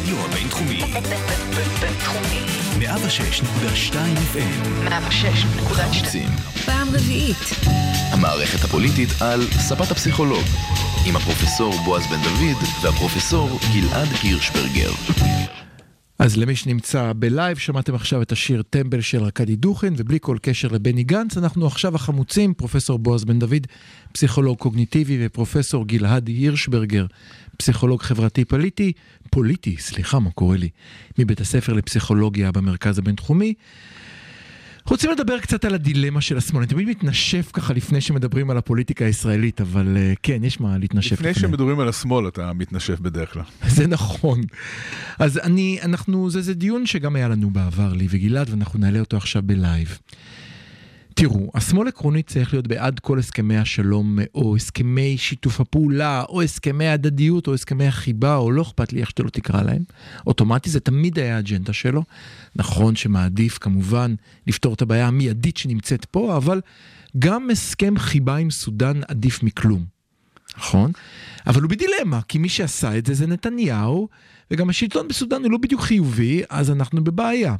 הרדיו הבינתחומי. בינתחומי. 106.2 FM. 106.2. חמוצים. פעם רביעית. המערכת הפוליטית על ספת הפסיכולוג. עם הפרופסור בועז בן דוד והפרופסור גלעד הירשברגר. אז למי שנמצא בלייב, שמעתם עכשיו את השיר טמבל של ארכדי דוכן, ובלי כל קשר לבני גנץ, אנחנו עכשיו החמוצים, פרופסור בועז בן דוד, פסיכולוג קוגניטיבי, ופרופסור גלעד הירשברגר, פסיכולוג חברתי פוליטי, פוליטי, סליחה, מה קורה לי, מבית הספר לפסיכולוגיה במרכז הבינתחומי. רוצים לדבר קצת על הדילמה של השמאל, אני תמיד מתנשף ככה לפני שמדברים על הפוליטיקה הישראלית, אבל uh, כן, יש מה להתנשף. לפני שמדברים על השמאל אתה מתנשף בדרך כלל. זה נכון. אז אני, אנחנו, זה, זה דיון שגם היה לנו בעבר, לי וגלעד, ואנחנו נעלה אותו עכשיו בלייב. תראו, השמאל עקרונית צריך להיות בעד כל הסכמי השלום, או הסכמי שיתוף הפעולה, או הסכמי הדדיות, או הסכמי החיבה, או לא אכפת לי איך שאתה לא תקרא להם. אוטומטי זה תמיד היה האג'נדה שלו. נכון שמעדיף כמובן לפתור את הבעיה המיידית שנמצאת פה, אבל גם הסכם חיבה עם סודאן עדיף מכלום. נכון? אבל הוא בדילמה, כי מי שעשה את זה זה נתניהו, וגם השלטון בסודאן הוא לא בדיוק חיובי, אז אנחנו בבעיה.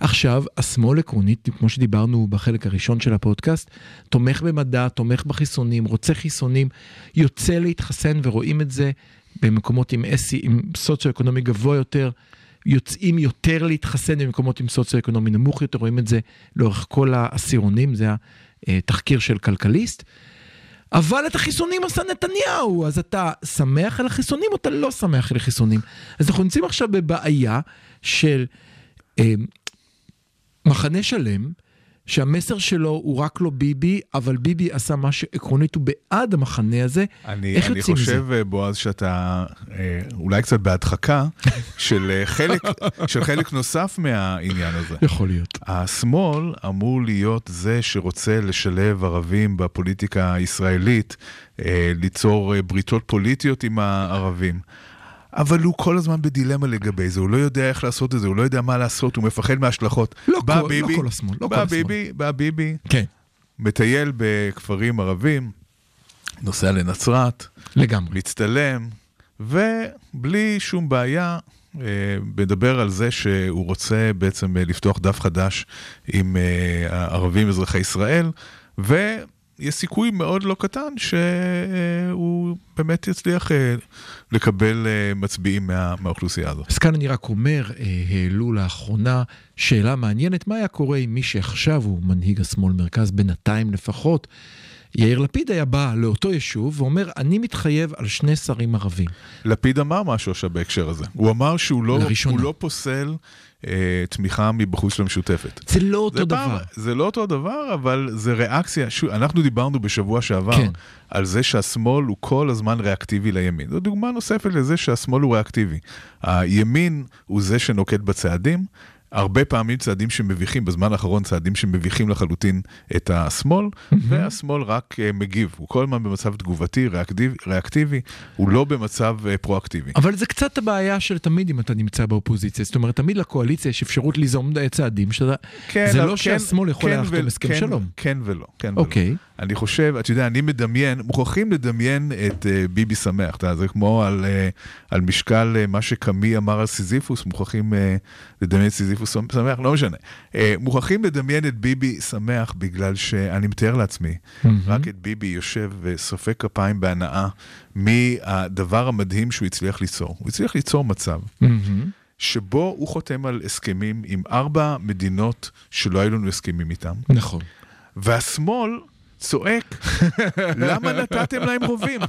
עכשיו, השמאל עקרונית, כמו שדיברנו בחלק הראשון של הפודקאסט, תומך במדע, תומך בחיסונים, רוצה חיסונים, יוצא להתחסן ורואים את זה במקומות עם, אסי, עם סוציו-אקונומי גבוה יותר, יוצאים יותר להתחסן במקומות עם סוציו-אקונומי נמוך יותר, רואים את זה לאורך כל העשירונים, זה התחקיר של כלכליסט. אבל את החיסונים עשה נתניהו, אז אתה שמח על החיסונים או אתה לא שמח על החיסונים? אז אנחנו נמצאים עכשיו בבעיה של אה, מחנה שלם, שהמסר שלו הוא רק לא ביבי, אבל ביבי עשה מה שעקרונית הוא בעד המחנה הזה. אני, איך אני יוצאים מזה? חושב, אה, בועז, שאתה אה, אולי קצת בהדחקה של, אה, חלק, של חלק נוסף מהעניין הזה. יכול להיות. השמאל אמור להיות זה שרוצה לשלב ערבים בפוליטיקה הישראלית, אה, ליצור אה, בריתות פוליטיות עם הערבים. אבל הוא כל הזמן בדילמה לגבי זה, הוא לא יודע איך לעשות את זה, הוא לא יודע מה לעשות, הוא מפחד מהשלכות. לא בא כל- ביבי, לא כל השמאל, לא בא כל השמאל. ביבי, בא ביבי, כן, מטייל בכפרים ערבים, נוסע לנצרת, לגמרי. מצטלם, ובלי שום בעיה, אה, מדבר על זה שהוא רוצה בעצם אה, לפתוח דף חדש עם אה, הערבים אזרחי ישראל, ויש סיכוי מאוד לא קטן שהוא באמת יצליח אה, לקבל אה, מצביעים מה, מהאוכלוסייה הזאת. אז כאן אני רק אומר, אה, העלו לאחרונה שאלה מעניינת, מה היה קורה אם מי שעכשיו הוא מנהיג השמאל מרכז, בינתיים לפחות, יאיר לפיד היה בא לאותו יישוב ואומר, אני מתחייב על שני שרים ערבים. לפיד אמר משהו עכשיו בהקשר הזה. הוא אמר שהוא לא. הוא לא פוסל אה, תמיכה מבחוץ של המשותפת. זה לא אותו זה דבר. פעם, זה לא אותו דבר, אבל זה ריאקציה, שוב, אנחנו דיברנו בשבוע שעבר כן. על זה שהשמאל הוא כל הזמן ריאקטיבי לימין. זו דוגמה נוספת לזה שהשמאל הוא ריאקטיבי. הימין הוא זה שנוקט בצעדים. הרבה פעמים צעדים שמביכים, בזמן האחרון צעדים שמביכים לחלוטין את השמאל, והשמאל רק אה, מגיב. הוא כל הזמן במצב תגובתי, ריאקטיבי, ריאקטיבי הוא לא במצב אה, פרואקטיבי. אבל זה קצת הבעיה של תמיד אם אתה נמצא באופוזיציה. זאת אומרת, תמיד לקואליציה יש אפשרות ליזום צעדים, שאתה... זה אבל לא שהשמאל יכול היה לחתום הסכם כן- שלום. כן ולא, כן ולא. אוקיי. אני חושב, אתה יודע, אני מדמיין, מוכרחים לדמיין את uh, ביבי שמח, אתה יודע, זה כמו על, uh, על משקל uh, מה שקמי אמר על סיזיפוס, מוכרחים uh, לדמיין את סיזיפוס שמח, לא משנה. Uh, מוכרחים לדמיין את ביבי שמח בגלל שאני מתאר לעצמי, רק את ביבי יושב וסופק כפיים בהנאה מהדבר המדהים שהוא הצליח ליצור. הוא הצליח ליצור מצב. שבו הוא חותם על הסכמים עם ארבע מדינות שלא היו לנו הסכמים איתם, נכון. והשמאל צועק, למה נתתם להם רובים?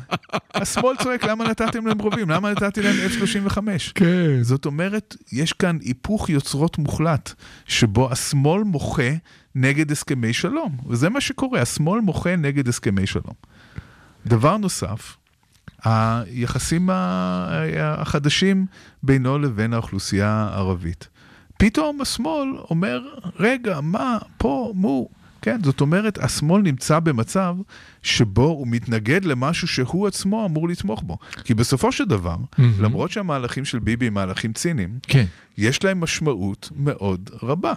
השמאל צועק, למה נתתם להם רובים? למה נתתי להם F-35? כן. זאת אומרת, יש כאן היפוך יוצרות מוחלט, שבו השמאל מוחה נגד הסכמי שלום. וזה מה שקורה, השמאל מוחה נגד הסכמי שלום. דבר נוסף, היחסים החדשים בינו לבין האוכלוסייה הערבית. פתאום השמאל אומר, רגע, מה, פה, מו, כן, זאת אומרת, השמאל נמצא במצב שבו הוא מתנגד למשהו שהוא עצמו אמור לתמוך בו. כי בסופו של דבר, מהמם. למרות שהמהלכים של ביבי הם מהלכים ציניים, כן. יש להם משמעות מאוד רבה.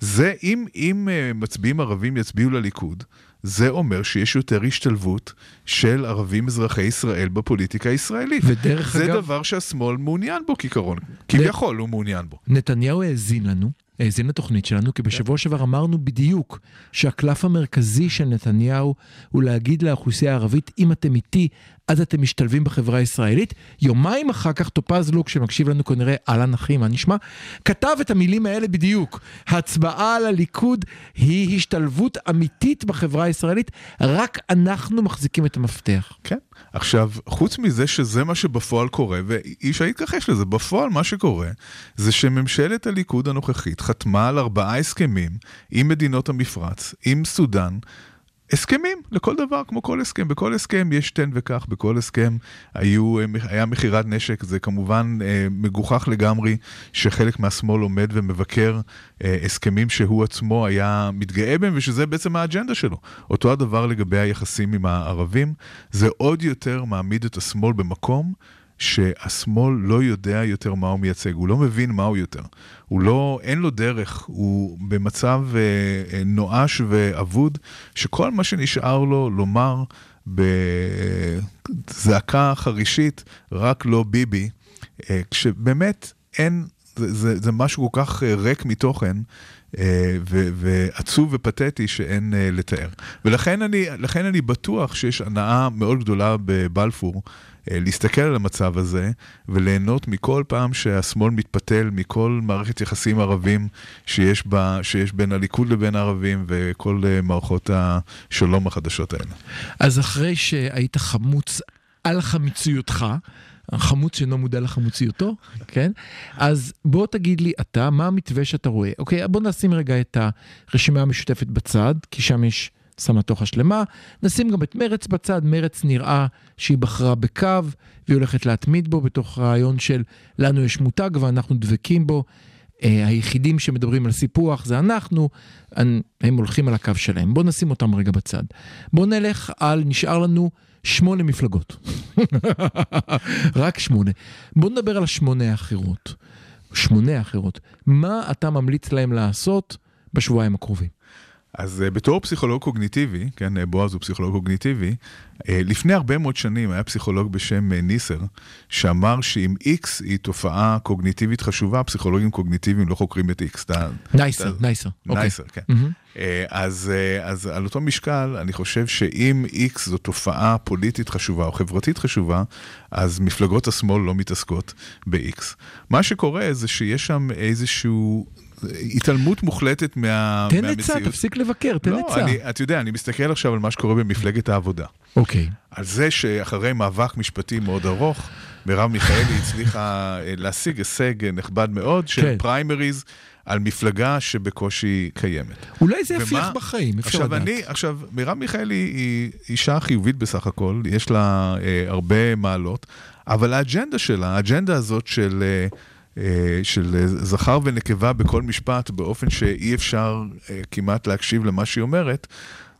זה, אם, אם uh, מצביעים ערבים יצביעו לליכוד, זה אומר שיש יותר השתלבות של ערבים אזרחי ישראל בפוליטיקה הישראלית. ודרך זה אגב- דבר שהשמאל מעוניין בו כעיקרון. כביכול הוא מעוניין בו. נתניהו האזין לנו, האזין לתוכנית שלנו, כי בשבוע שעבר אמרנו בדיוק שהקלף המרכזי של נתניהו הוא להגיד לאוכלוסייה הערבית, אם אתם איתי, אז אתם משתלבים בחברה הישראלית. יומיים אחר כך טופז לוק, שמקשיב לנו כנראה, אהלן אחי, מה נשמע? כתב את המילים האלה בדיוק. הצבעה על הליכוד היא השתלבות אמיתית בחברה הישראלית, רק אנחנו מחזיקים את המפתח. כן. עכשיו, חוץ מזה שזה מה שבפועל קורה, ואי אפשר להתכחש לזה, בפועל מה שקורה זה שממשלת הליכוד הנוכחית חתמה על ארבעה הסכמים עם מדינות המפרץ, עם סודאן. הסכמים לכל דבר, כמו כל הסכם. בכל הסכם יש תן וכך, בכל הסכם היו, היה מכירת נשק. זה כמובן אה, מגוחך לגמרי שחלק מהשמאל עומד ומבקר אה, הסכמים שהוא עצמו היה מתגאה בהם, ושזה בעצם האג'נדה שלו. אותו הדבר לגבי היחסים עם הערבים. זה עוד יותר מעמיד את השמאל במקום שהשמאל לא יודע יותר מה הוא מייצג, הוא לא מבין מה הוא יותר. הוא לא, אין לו דרך, הוא במצב אה, אה, נואש ואבוד, שכל מה שנשאר לו לומר בזעקה חרישית, רק לא ביבי, אה, כשבאמת אין, זה, זה, זה משהו כל כך אה, ריק מתוכן. אה, ועצוב ופתטי שאין לתאר. ולכן אני, אני בטוח שיש הנאה מאוד גדולה בבלפור להסתכל על המצב הזה וליהנות מכל פעם שהשמאל מתפתל מכל מערכת יחסים ערבים שיש, בה, שיש בין הליכוד לבין הערבים וכל אה, מערכות השלום החדשות האלה. אז אחרי שהיית חמוץ על חמיציותך, חמוץ שאינו מודע לחמוציותו, כן? אז בוא תגיד לי אתה, מה המתווה שאתה רואה? אוקיי, בוא נשים רגע את הרשימה המשותפת בצד, כי שם יש סמטוחה שלמה. נשים גם את מרץ בצד, מרץ נראה שהיא בחרה בקו, והיא הולכת להתמיד בו בתוך רעיון של לנו יש מותג ואנחנו דבקים בו. אה, היחידים שמדברים על סיפוח זה אנחנו, אנ- הם הולכים על הקו שלהם. בואו נשים אותם רגע בצד. בואו נלך על, נשאר לנו שמונה מפלגות. רק שמונה. בואו נדבר על השמונה האחרות. שמונה האחרות. מה אתה ממליץ להם לעשות בשבועיים הקרובים? אז uh, בתור פסיכולוג קוגניטיבי, כן, uh, בועז הוא פסיכולוג קוגניטיבי, uh, לפני הרבה מאוד שנים היה פסיכולוג בשם ניסר, שאמר שאם X היא תופעה קוגניטיבית חשובה, פסיכולוגים קוגניטיביים לא חוקרים את X. נייסר, נייסר. אוקיי. נייסר, כן. אה, אז, אה, אז על אותו משקל, אני חושב שאם X זו תופעה פוליטית חשובה או חברתית חשובה, אז מפלגות השמאל לא מתעסקות ב-X. מה שקורה זה שיש שם איזשהו... התעלמות מוחלטת מה, תן מהמציאות. עצה, תפסיק לבקר, תן לא, עצה. אני, אתה יודע, אני מסתכל עכשיו על מה שקורה במפלגת העבודה. אוקיי. על זה שאחרי מאבק משפטי מאוד ארוך, מרב מיכאלי הצליחה אה, להשיג הישג נכבד מאוד של כן. פריימריז על מפלגה שבקושי קיימת. אולי זה יפיח ומה- בחיים, אפשר עכשיו, לדעת. אני, עכשיו, מרב מיכאלי היא אישה חיובית בסך הכל, יש לה אה, הרבה מעלות, אבל האג'נדה שלה, האג'נדה הזאת של, אה, של אה, זכר ונקבה בכל משפט, באופן שאי אפשר אה, כמעט להקשיב למה שהיא אומרת,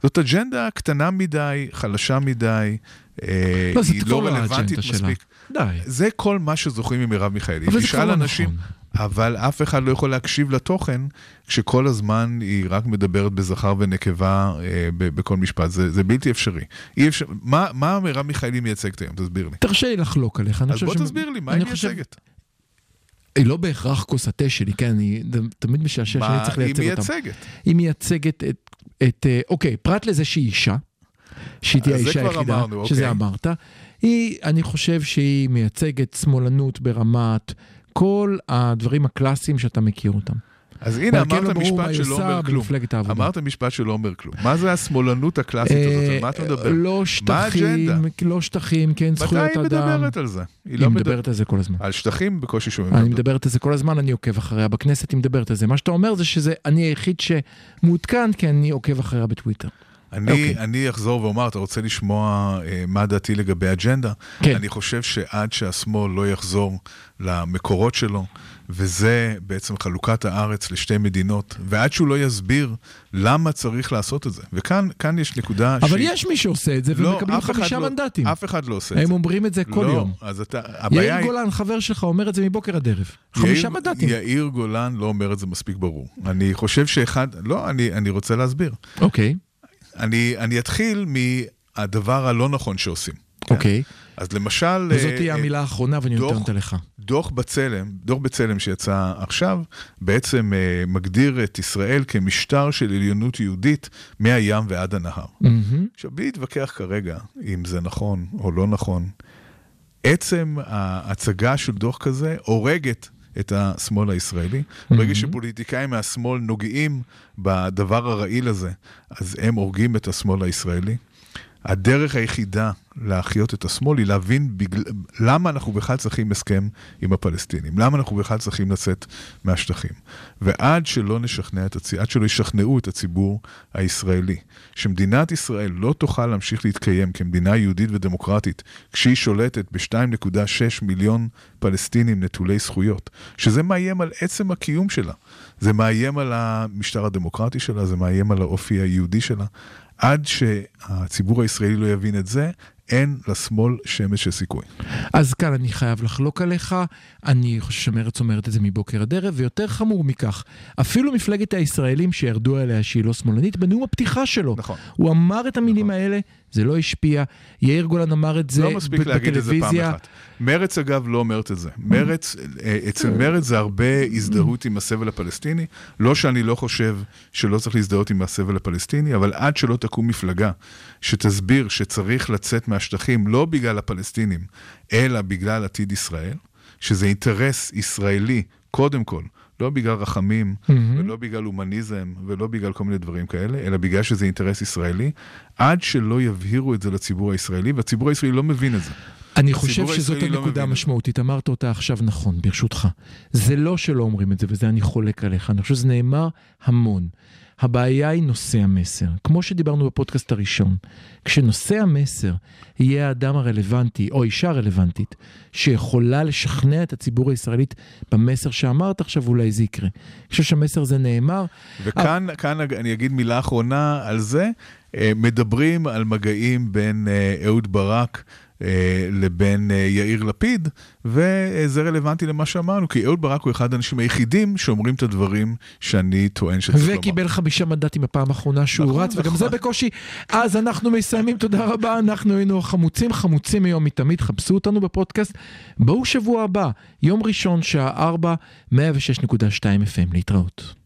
זאת אג'נדה קטנה מדי, חלשה מדי, אה, לא, היא לא רלוונטית שלה. מספיק. די. זה כל מה שזוכרים ממרב מיכאלי. אבל זה כבר לא אנשים, נכון. אבל אף אחד לא יכול להקשיב לתוכן כשכל הזמן היא רק מדברת בזכר ונקבה אה, ב- בכל משפט. זה, זה בלתי אפשרי. אי אפשר, מה, מה מרב מיכאלי מייצגת היום? תסביר לי. תרשה לי לחלוק עליך. אז בוא ש- תסביר לי, מה היא חושב- מייצגת? היא לא בהכרח כוס התה שלי, כן, אני תמיד משעשע שאני צריך היא לייצג אותם. מייצגת? היא מייצגת את, את, אה, אוקיי, פרט לזה שהיא אישה, שהיא תהיה האישה היחידה, אמרנו, שזה אוקיי. אמרת, היא, אני חושב שהיא מייצגת שמאלנות ברמת כל הדברים הקלאסיים שאתה מכיר אותם. אז הנה, כן אמרת לא משפט היא שלא אומר כלום. אמרת משפט שלא אומר כלום. מה זה השמאלנות הקלאסית הזאת? על מה אתה מדבר? לא שטחים? לא שטחים, כן, מתי זכויות היא אדם. מדברת על זה? היא היא לא מדברת. על זה כל הזמן. על שטחים בקושי שומעים. אני. מדברת על זה כל הזמן, אני עוקב אחריה בכנסת, היא מדברת על זה. מה שאתה אומר זה שזה, אני היחיד שמעודכן, כי אני עוקב אחריה בטוויטר. אני, אוקיי. אני אחזור ואומר, אתה רוצה לשמוע אה, מה דעתי לגבי אג'נדה? כן. אני חושב שעד שהשמאל לא יחזור למקורות שלו, וזה בעצם חלוקת הארץ לשתי מדינות, ועד שהוא לא יסביר למה צריך לעשות את זה. וכאן כאן יש נקודה אבל שהיא- יש מי שעושה את זה, לא, ומקבלים חמישה לא- מנדטים. אף אחד לא עושה את הם זה. אומרים את זה כל לא, יום. אז אתה, הבעיה יאיר היא... גולן, חבר שלך, אומר את זה מבוקר עד ערב. חמישה מנדטים. יאיר גולן לא אומר את זה מספיק ברור. אני חושב שאחד... לא, אני, אני רוצה להסביר. אוקיי. אני, אני אתחיל מהדבר הלא נכון שעושים. כן? אוקיי. אז למשל... וזאת תהיה אה, המילה האחרונה ואני נותן אותה לך. דוח בצלם, דוח בצלם שיצא עכשיו, בעצם אה, מגדיר את ישראל כמשטר של עליונות יהודית מהים ועד הנהר. מהמם. עכשיו, בלי להתווכח כרגע אם זה נכון או לא נכון, עצם ההצגה של דוח כזה הורגת את השמאל הישראלי. ברגע שפוליטיקאים מהשמאל נוגעים בדבר הרעיל הזה, אז הם הורגים את השמאל הישראלי. הדרך היחידה להחיות את השמאל היא להבין בגל... למה אנחנו בכלל צריכים הסכם עם הפלסטינים, למה אנחנו בכלל צריכים לצאת מהשטחים. ועד שלא נשכנע את הציבור, עד שלא ישכנעו את הציבור הישראלי, שמדינת ישראל לא תוכל להמשיך להתקיים כמדינה יהודית ודמוקרטית, כשהיא שולטת ב-2.6 מיליון פלסטינים נטולי זכויות, שזה מאיים על עצם הקיום שלה, זה מאיים על המשטר הדמוקרטי שלה, זה מאיים על האופי היהודי שלה. עד שהציבור הישראלי לא יבין את זה, אין לשמאל שמץ של סיכוי. אז כאן אני חייב לחלוק עליך, אני חושב שמרצ אומרת את זה מבוקר עד ערב, ויותר חמור מכך, אפילו מפלגת הישראלים שירדו עליה שהיא לא שמאלנית, בנאום הפתיחה שלו, נכון. הוא אמר את המילים האלה, זה לא השפיע, יאיר גולן אמר את זה לא מספיק ב- להגיד את זה פעם בטלוויזיה. אחת. מרץ אגב לא אומרת את זה. מרץ, אה, אצל מרץ זה הרבה הזדהות עם הסבל הפלסטיני. לא שאני לא חושב שלא צריך להזדהות עם הסבל הפלסטיני, אבל עד שלא תקום מפלגה שתסביר שצריך לצאת מהשטחים לא בגלל הפלסטינים, אלא בגלל עתיד ישראל, שזה אינטרס ישראלי, קודם כל. לא בגלל רחמים, ולא בגלל הומניזם, ולא בגלל כל מיני דברים כאלה, אלא בגלל שזה אינטרס ישראלי, עד שלא יבהירו את זה לציבור הישראלי, והציבור הישראלי לא מבין את זה. אני חושב שזאת לא הנקודה. המשמעותית, אמרת אותה עכשיו נכון, ברשותך. זה לא שלא אומרים את זה, וזה אני חולק עליך, אני חושב שזה נאמר המון. הבעיה היא נושא המסר. כמו שדיברנו בפודקאסט הראשון, כשנושא המסר יהיה האדם הרלוונטי, או אישה רלוונטית, שיכולה לשכנע את הציבור הישראלית במסר שאמרת עכשיו, אולי זה יקרה. אני חושב שהמסר הזה נאמר, וכאן כאן אני אגיד מילה אחרונה על זה. אה, מדברים על מגעים בין אה, אהוד ברק לבין אה, יאיר לפיד, וזה רלוונטי למה שאמרנו, כי אהוד ברק הוא אחד האנשים היחידים שאומרים את הדברים שאני טוען שצריך לומר. וקיבל חמישה מנדטים בפעם האחרונה שהוא נכון, רץ, וגם נכון. זה בקושי. אז אנחנו מסיימים, תודה רבה, אנחנו היינו חמוצים, חמוצים מיום מתמיד, חפשו אותנו בפודקאסט. בואו שבוע הבא, יום ראשון, שעה 4, 106.2 FM, להתראות.